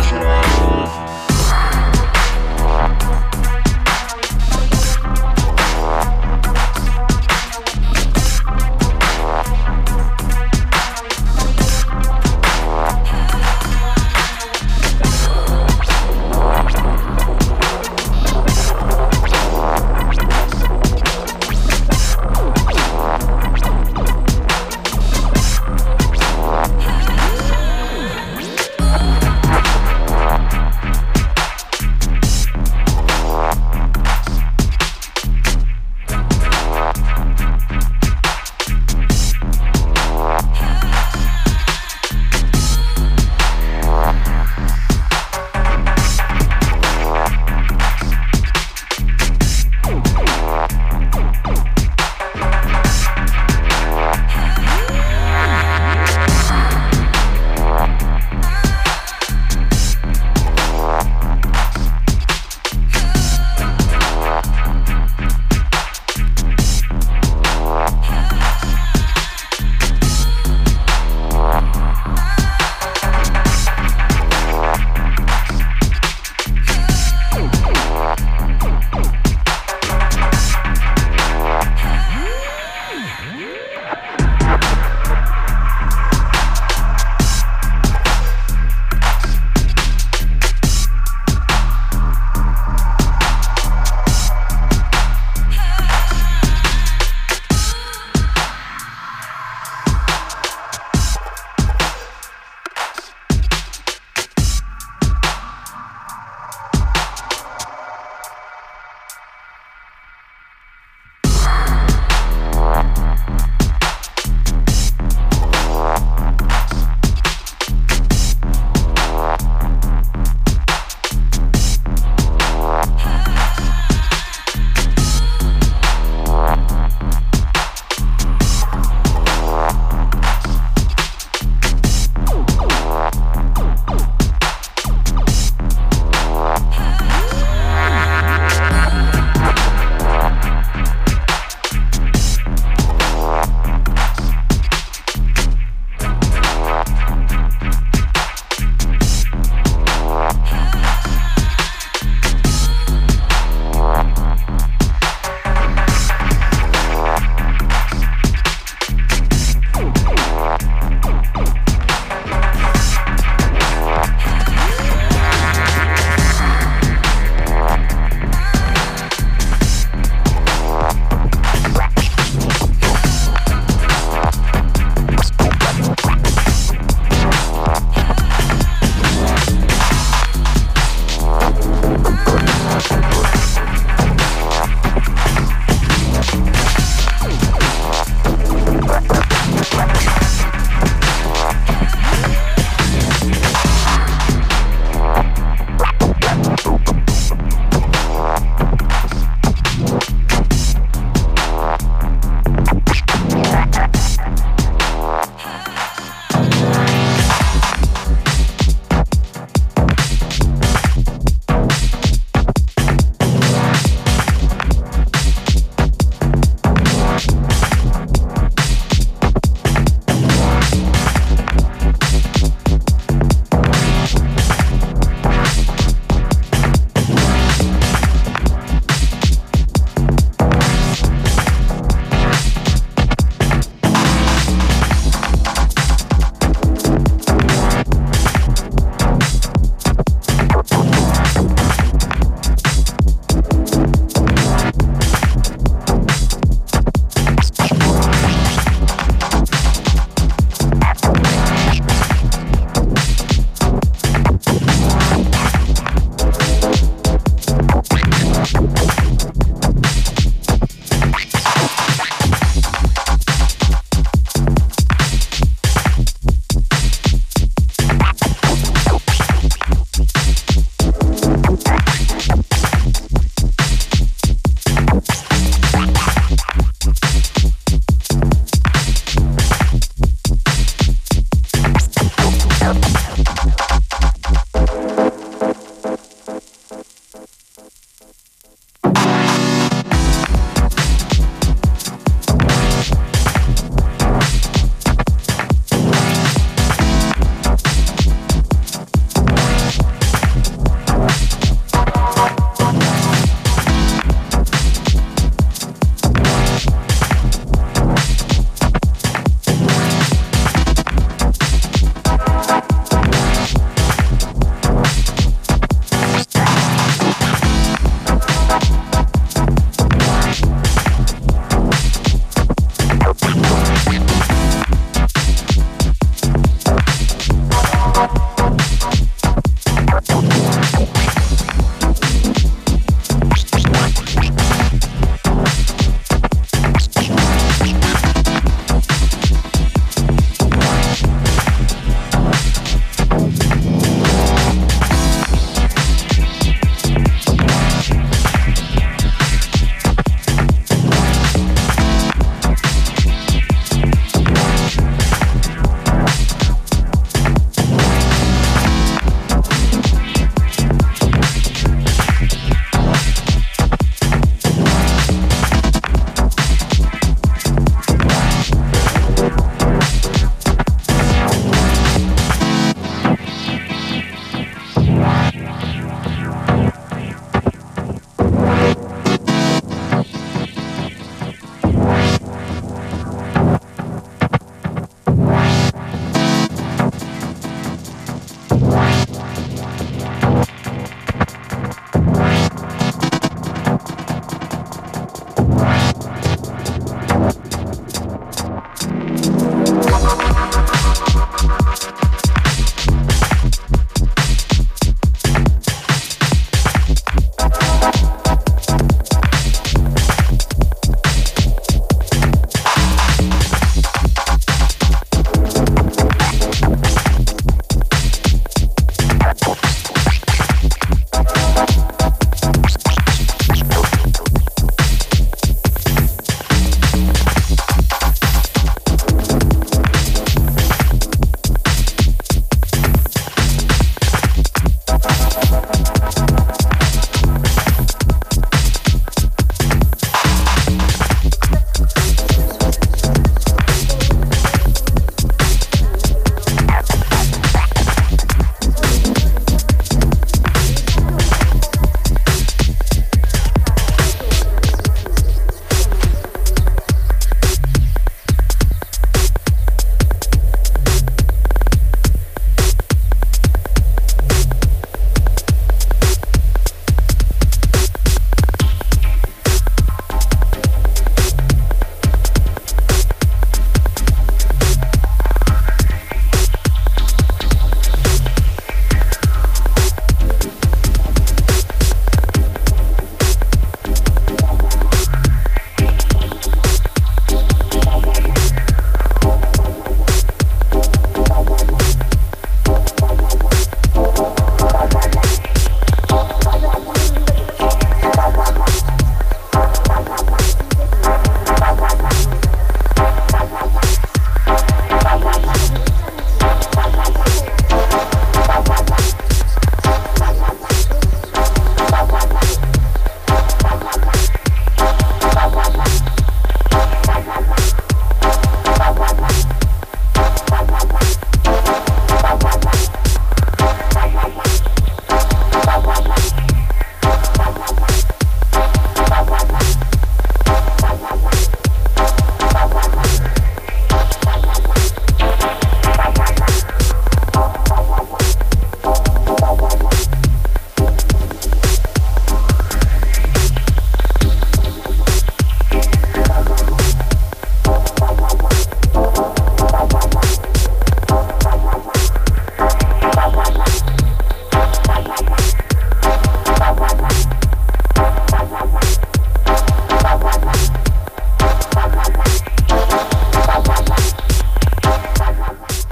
Joshua.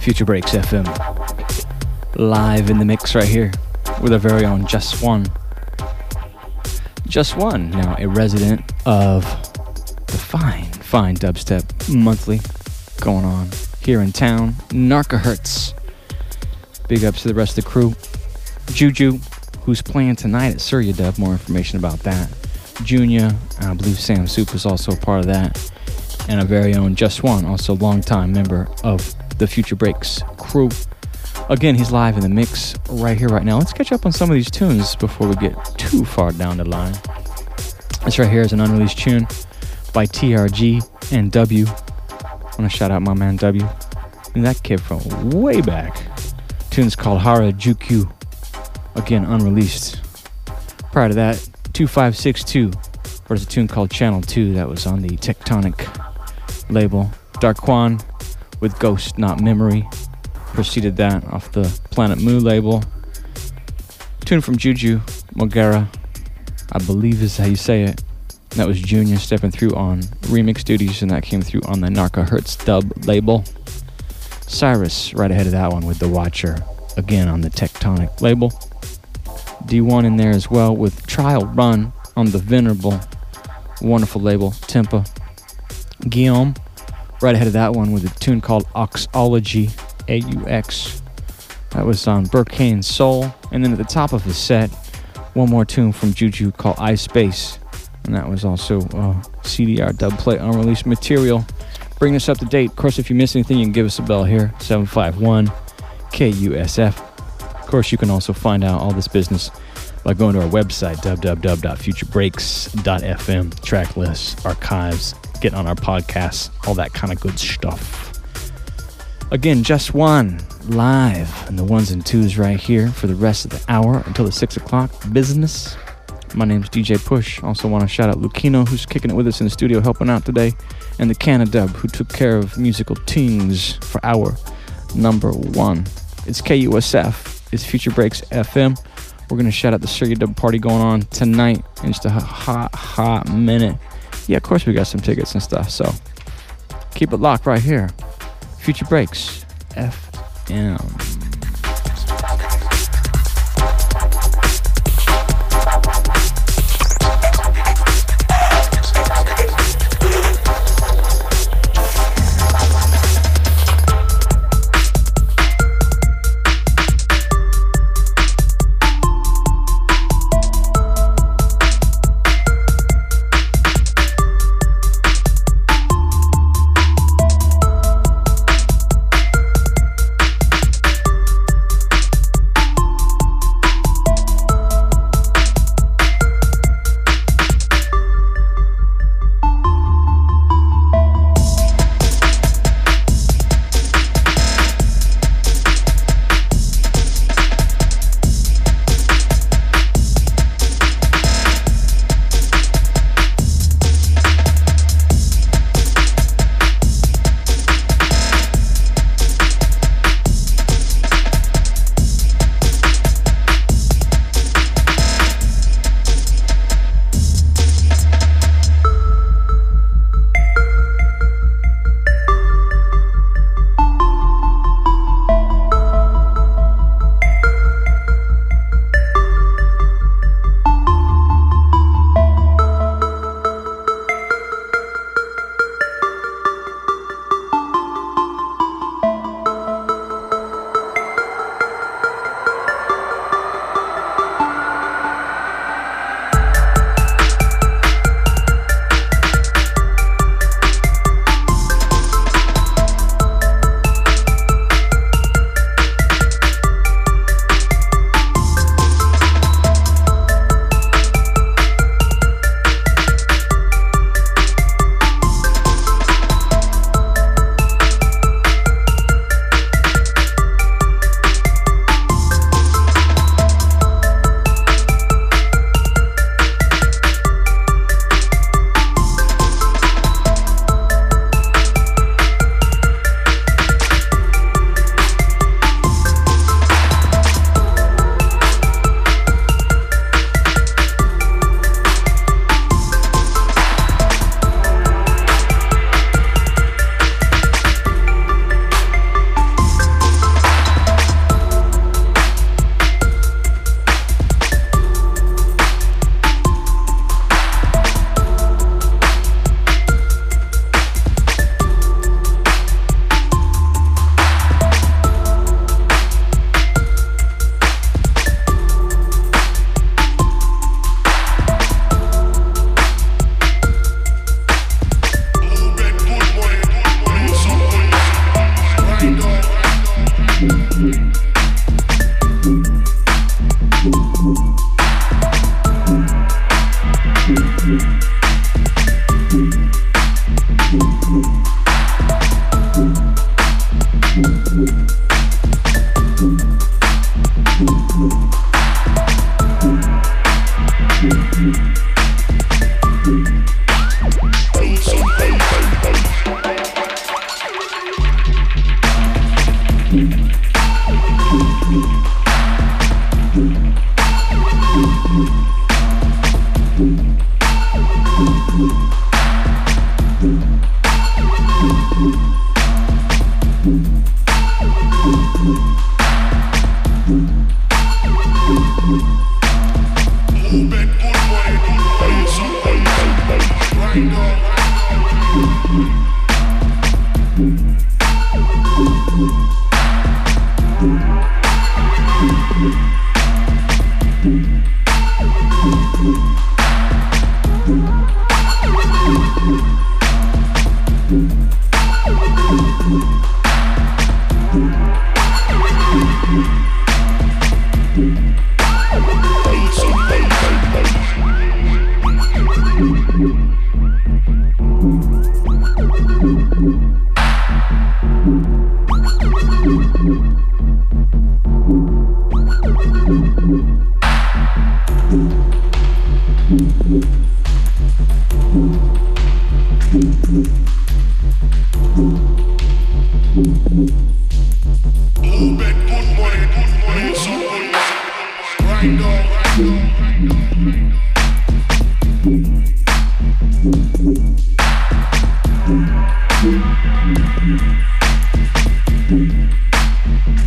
Future Breaks FM. Live in the mix right here with our very own Jus Wan. Jus Wan, now a resident of the fine, fine dubstep monthly going on here in town. Narco.Hz. Big ups to the rest of the crew. Juju, who's playing tonight at Surya Dub. More information about that. Djunya, I believe Sam Soup is also a part of that. And our very own Jus Wan, also longtime member of the Future Breaks crew. Again, he's live in the mix right here, right now. Let's catch up on some of these tunes before we get too far down the line. This right here is an unreleased tune by TRG and W. I want to shout out my man W. And that kid from way back. Tune's called Harajuku. Again, unreleased. Prior to that, 2562. There's a tune called Channel 2 that was on the Tectonic label. Darqwan with Ghost Not Memory. Preceded that off the Planet Mu label. Tune from Juju Mogera, I believe is how you say it. That was Djunya stepping through on remix duties, and that came through on the Narco.Hz dub label. Cyrus right ahead of that one with The Watcher, again on the Tectonic label. D1 in there as well with Trial Run on the venerable, wonderful label Tempa. Geiom right ahead of that one with a tune called Auxology, A U X. That was on Berkane Sol. And then at the top of his set, one more tune from Juju called I-space. And that was also CDR dub play unreleased material. Bring us up to date. Of course, if you miss anything, you can give us a bell here 751 KUSF. Of course, you can also find out all this business by going to our website, www.futurebreaks.fm, track lists, archives, get on our podcasts, all that kind of good stuff. Again, Jus Wan live and the ones and twos right here for the rest of the hour until the six o'clock business. My name's DJ Push. Also want to shout out Lucino, who's kicking it with us in the studio, helping out today, and the Canadub, who took care of musical things for our number one. It's KUSF. It's Future Breaks FM. We're gonna shout out the Surya Dub party going on tonight in just a hot, hot minute. Yeah, of course we got some tickets and stuff. So keep it locked right here. Future Breaks FM.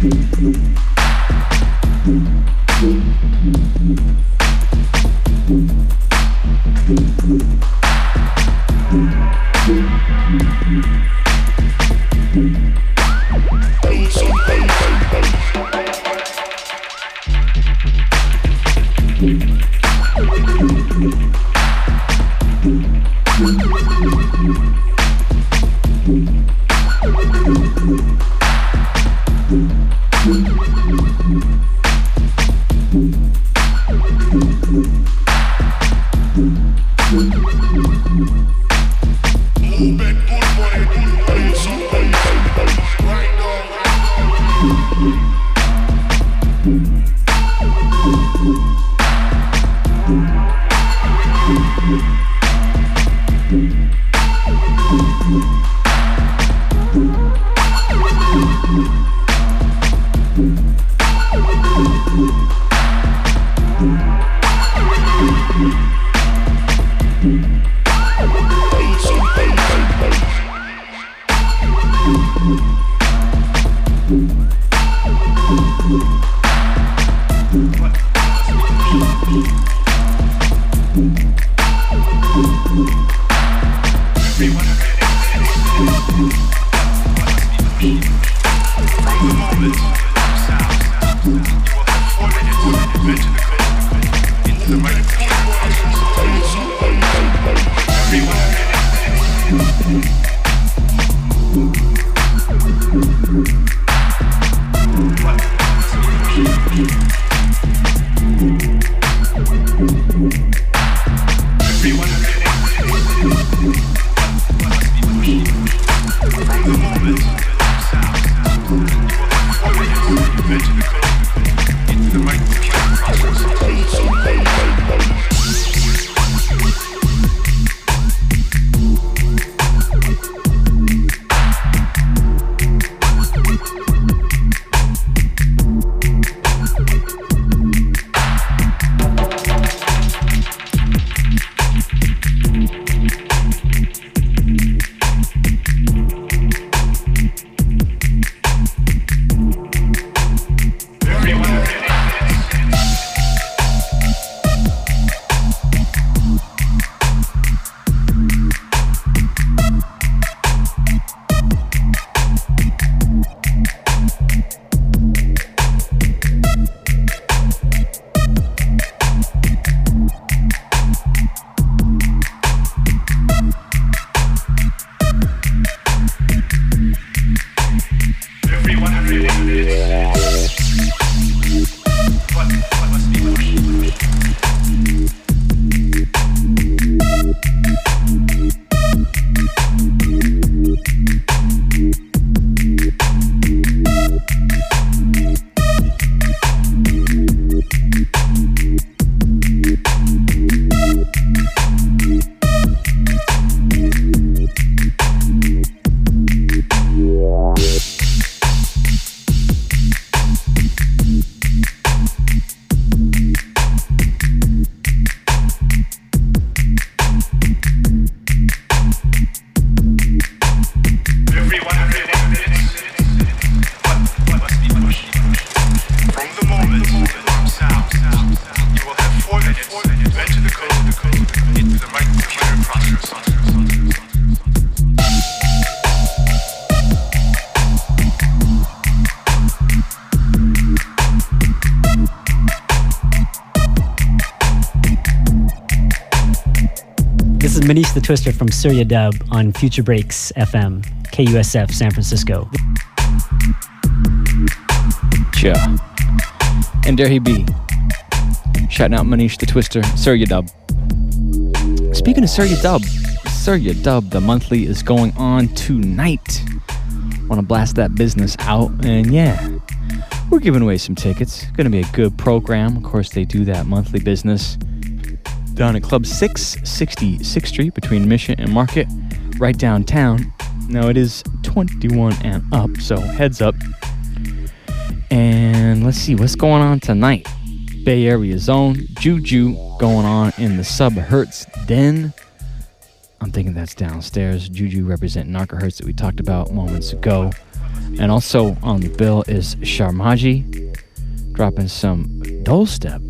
Thank you. Manish the Twister from Surya Dub on Future Breaks FM, KUSF San Francisco. Yeah. And there he be. Shouting out Manish the Twister, Surya Dub. Speaking of Surya Dub, Surya Dub, the monthly is going on tonight. Want to blast that business out, and yeah, we're giving away some tickets. To be a good program. Of course, they do that monthly business down at Club 666th Street between Mission and Market, right downtown. Now it is 21 and up, so heads up. And let's see what's going on tonight. Bay Area Zone, Juju going on in the Sub Hertz Den. I'm thinking that's downstairs. Juju representing Narco.Hz that we talked about moments ago. And also on the bill is Sharmaji dropping some dole step.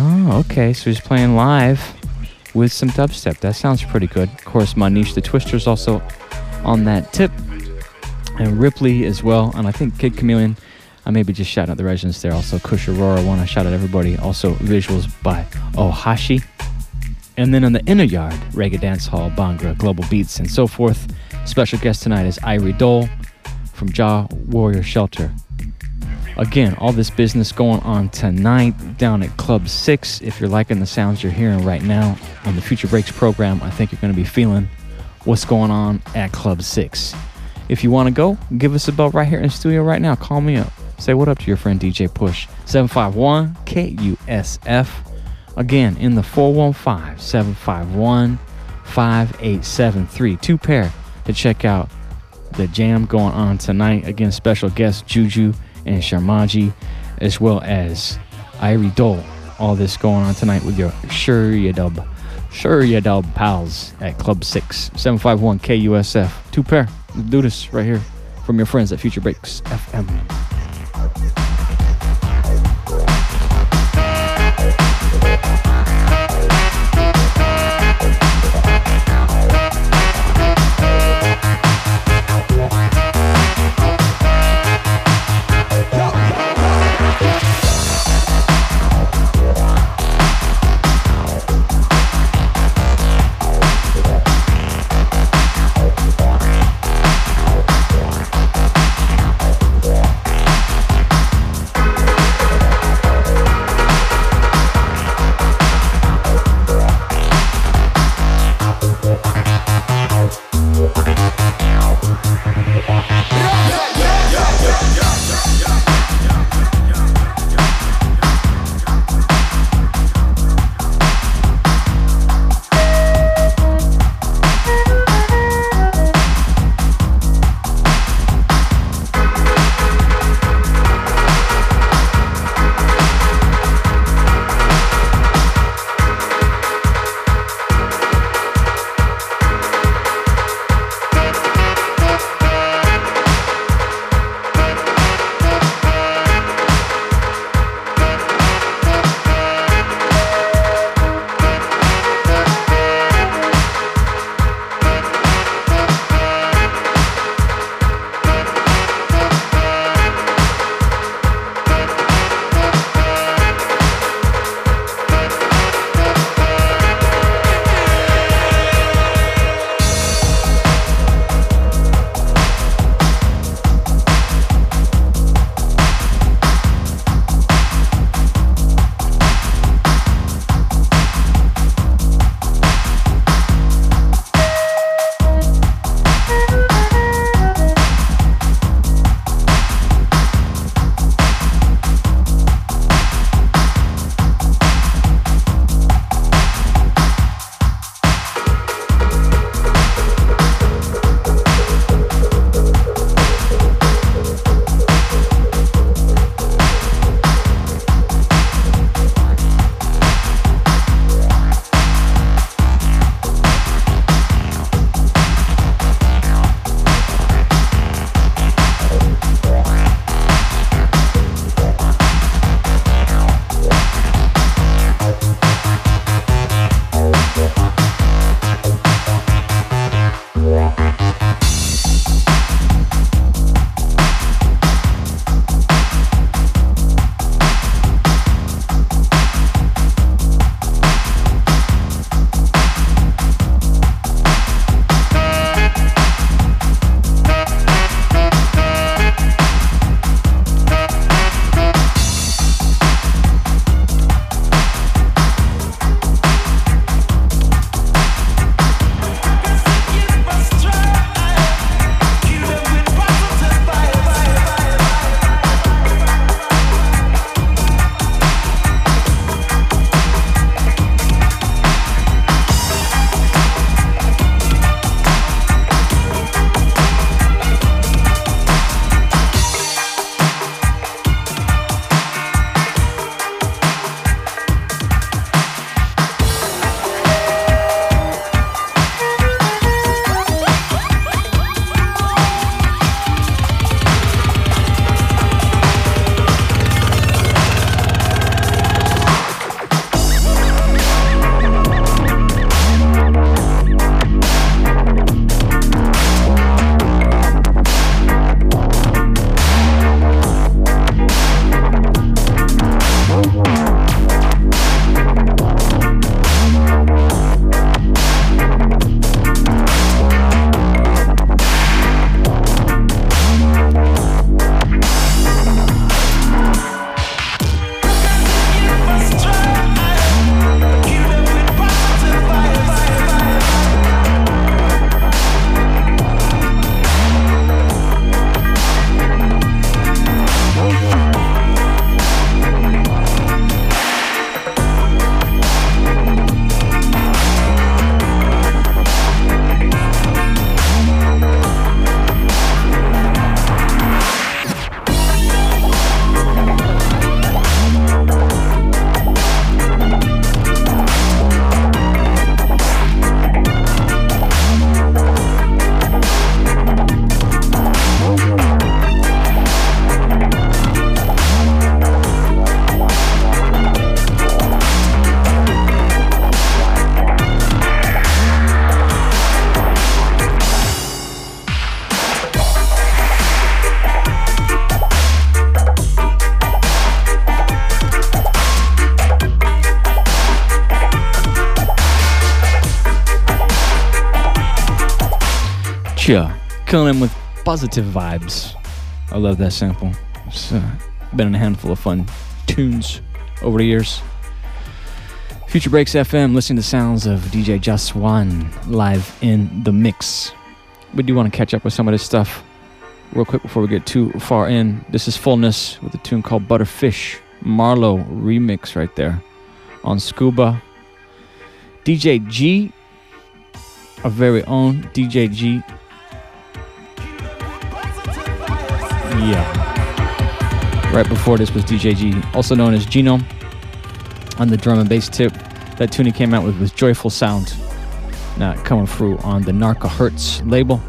Oh, okay. So he's playing live with some dubstep. That sounds pretty good. Of course, Manish the Twister's also on that tip. And Ripley as well. And I think Kid Chameleon I maybe just shout out the residents there. Also, Kush Arora, want to shout out everybody. Also, visuals by Ohashi. And then in the inner yard, Reggae Dance Hall, Bhangra, Global Beats, and so forth. Special guest tonight is Irie Dole from Jah Warrior Shelter. Again, all this business going on tonight down at Club 6. If you're liking the sounds you're hearing right now on the Future Breaks program, I think you're going to be feeling what's going on at Club 6. If you want to go, give us a bell right here in the studio right now. Call me up. Say what up to your friend DJ Push. 751 KUSF. Again, in the 415 751 5873. Two pair to check out the jam going on tonight. Again, special guest Juju and Sharmaji, as well as Irie Dole. All this going on tonight with your Surya Dub. Surya Dub pals at Club 6 751 KUSF. Two pair. Do this right here from your friends at Future Breaks FM. Future, him with positive vibes. I love that sample. It's uh, been in a handful of fun tunes over the years. Future Breaks FM, listening to sounds of DJ Jus Wan live in the mix. We do want to catch up with some of this stuff real quick before we get too far in. This is Fullness with a tune called Butterfish. Marlowe remix right there on Scuba. DJ G, our very own DJ G. Yeah. Right before this was DJ G, also known as Geiom, on the drum and bass tip. That tune he came out with was Joyful Sound, not coming through on the Narco.Hz label.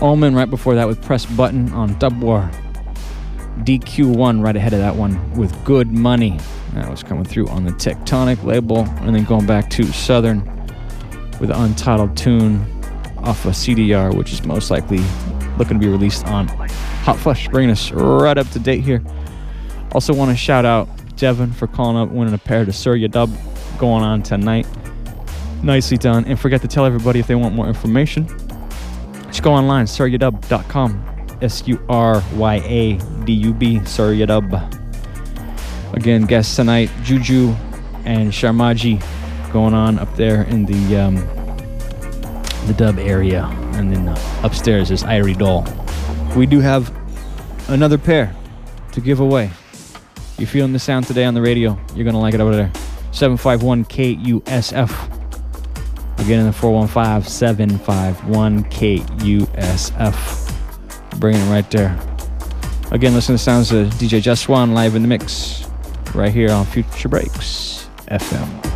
Omen right before that with Press Button on Dub War. DQ1 right ahead of that one with Good Money. That was coming through on the Tectonic label. And then going back to Southern with untitled tune off of CDR, which is most likely looking to be released on Hot Flush, bringing us right up to date here. Also, want to shout out Devin for calling up, winning a pair to Surya Dub going on tonight. Nicely done. And forget to tell everybody if they want more information. Just go online, suryadub.com. S U R Y A D U B, Suryadub. Again, guests tonight, Juju and Sharmaji going on up there in the um, the dub area. And then uh, upstairs is Irie Doll. We do have another pair to give away. You're feeling the sound today on the radio, you're going to like it over there. 751 KUSF. Again in the 415 751 KUSF. Bringing it right there. Again, listen to sounds of DJ Jus Wan live in the mix right here on Future Breaks FM.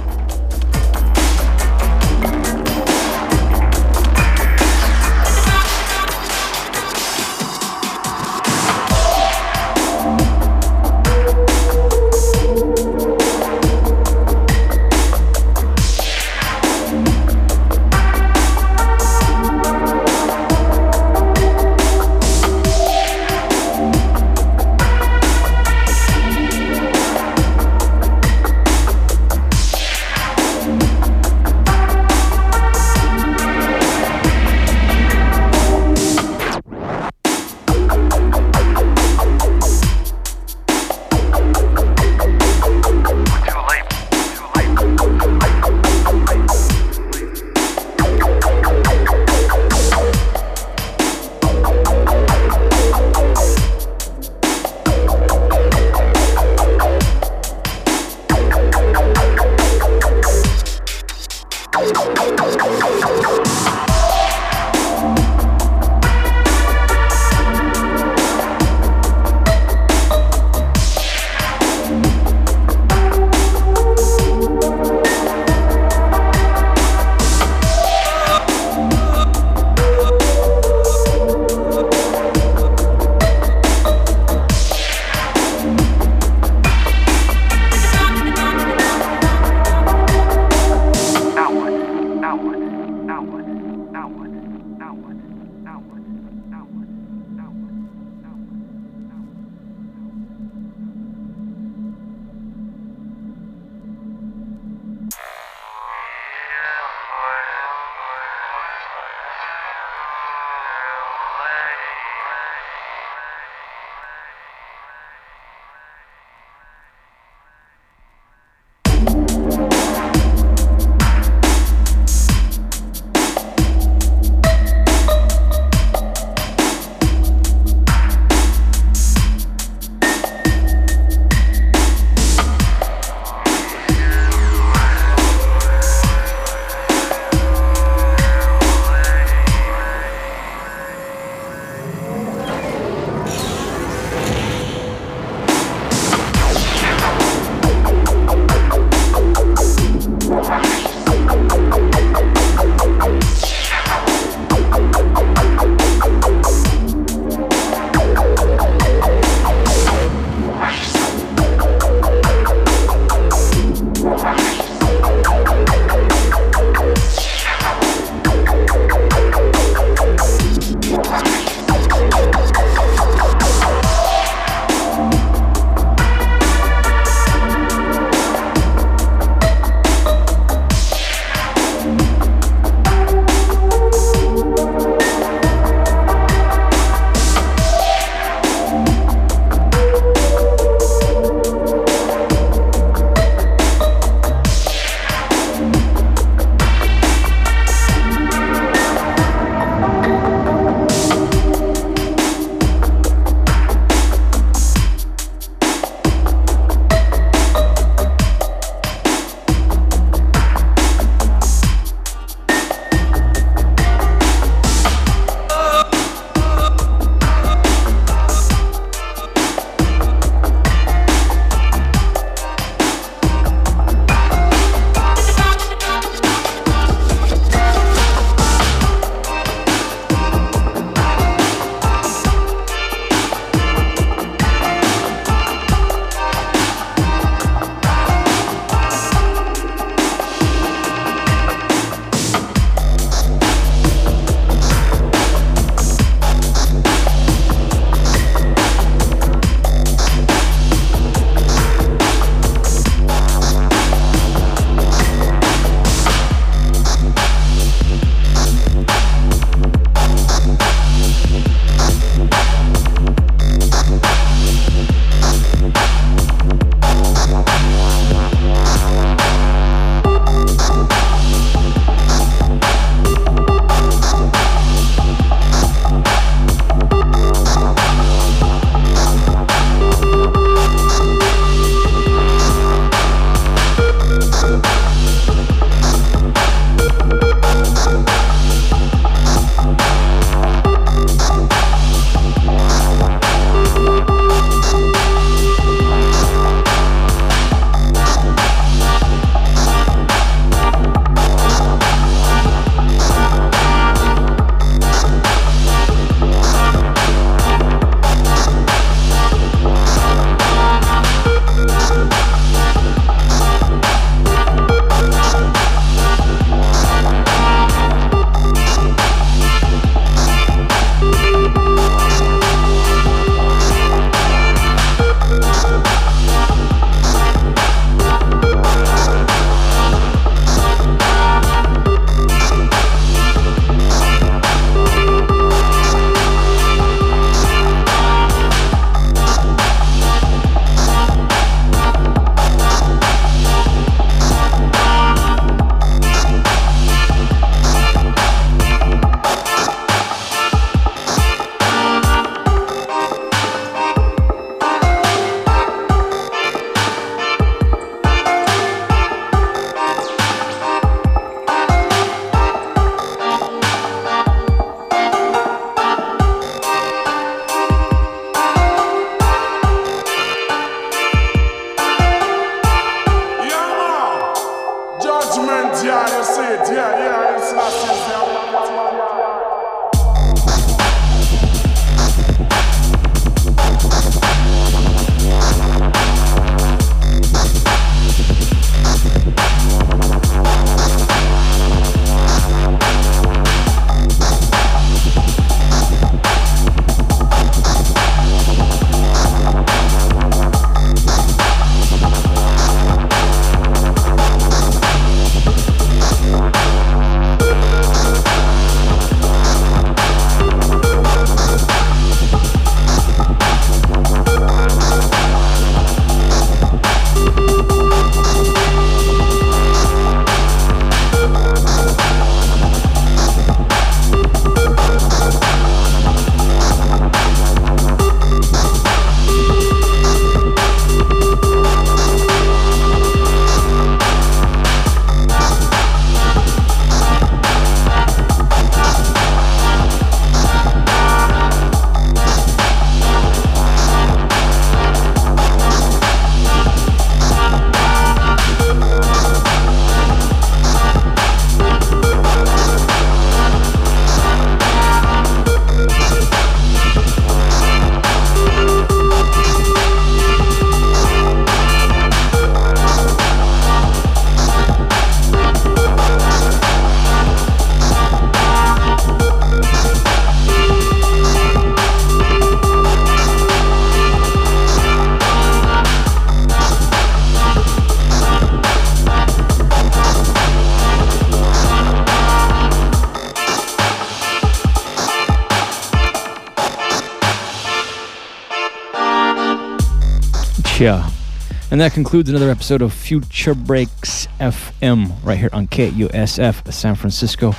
And that concludes another episode of Future Breaks FM right here on KUSF San Francisco.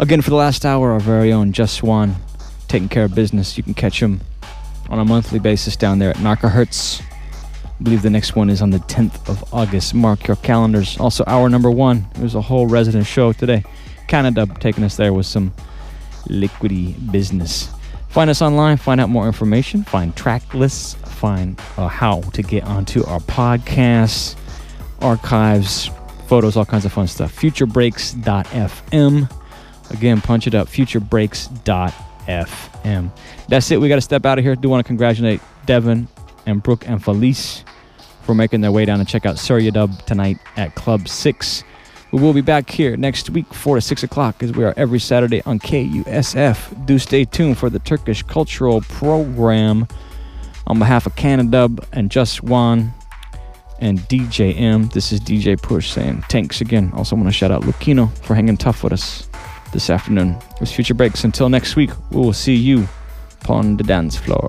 Again, for the last hour, our very own Jus Wan taking care of business. You can catch him on a monthly basis down there at Narco.Hz. I believe the next one is on the 10th of August. Mark your calendars. Also, hour number one. There's a whole resident show today. Canada taking us there with some liquidy business. Find us online, find out more information, find track lists, find uh, how to get onto our podcasts, archives, photos, all kinds of fun stuff. Futurebreaks.fm. Again, punch it up, futurebreaks.fm. That's it. We got to step out of here. Do want to congratulate Devin and Brooke and Felice for making their way down and check out Surya Dub tonight at Club 6. We will be back here next week, 4 to 6 o'clock, as we are every Saturday on KUSF. Do stay tuned for the Turkish Cultural Program. On behalf of Canadub and Jus Wan and DJ M, this is DJ Push saying thanks again. Also, want to shout out Lucino for hanging tough with us this afternoon. It was Future Breaks. Until next week, we will see you upon the dance floor.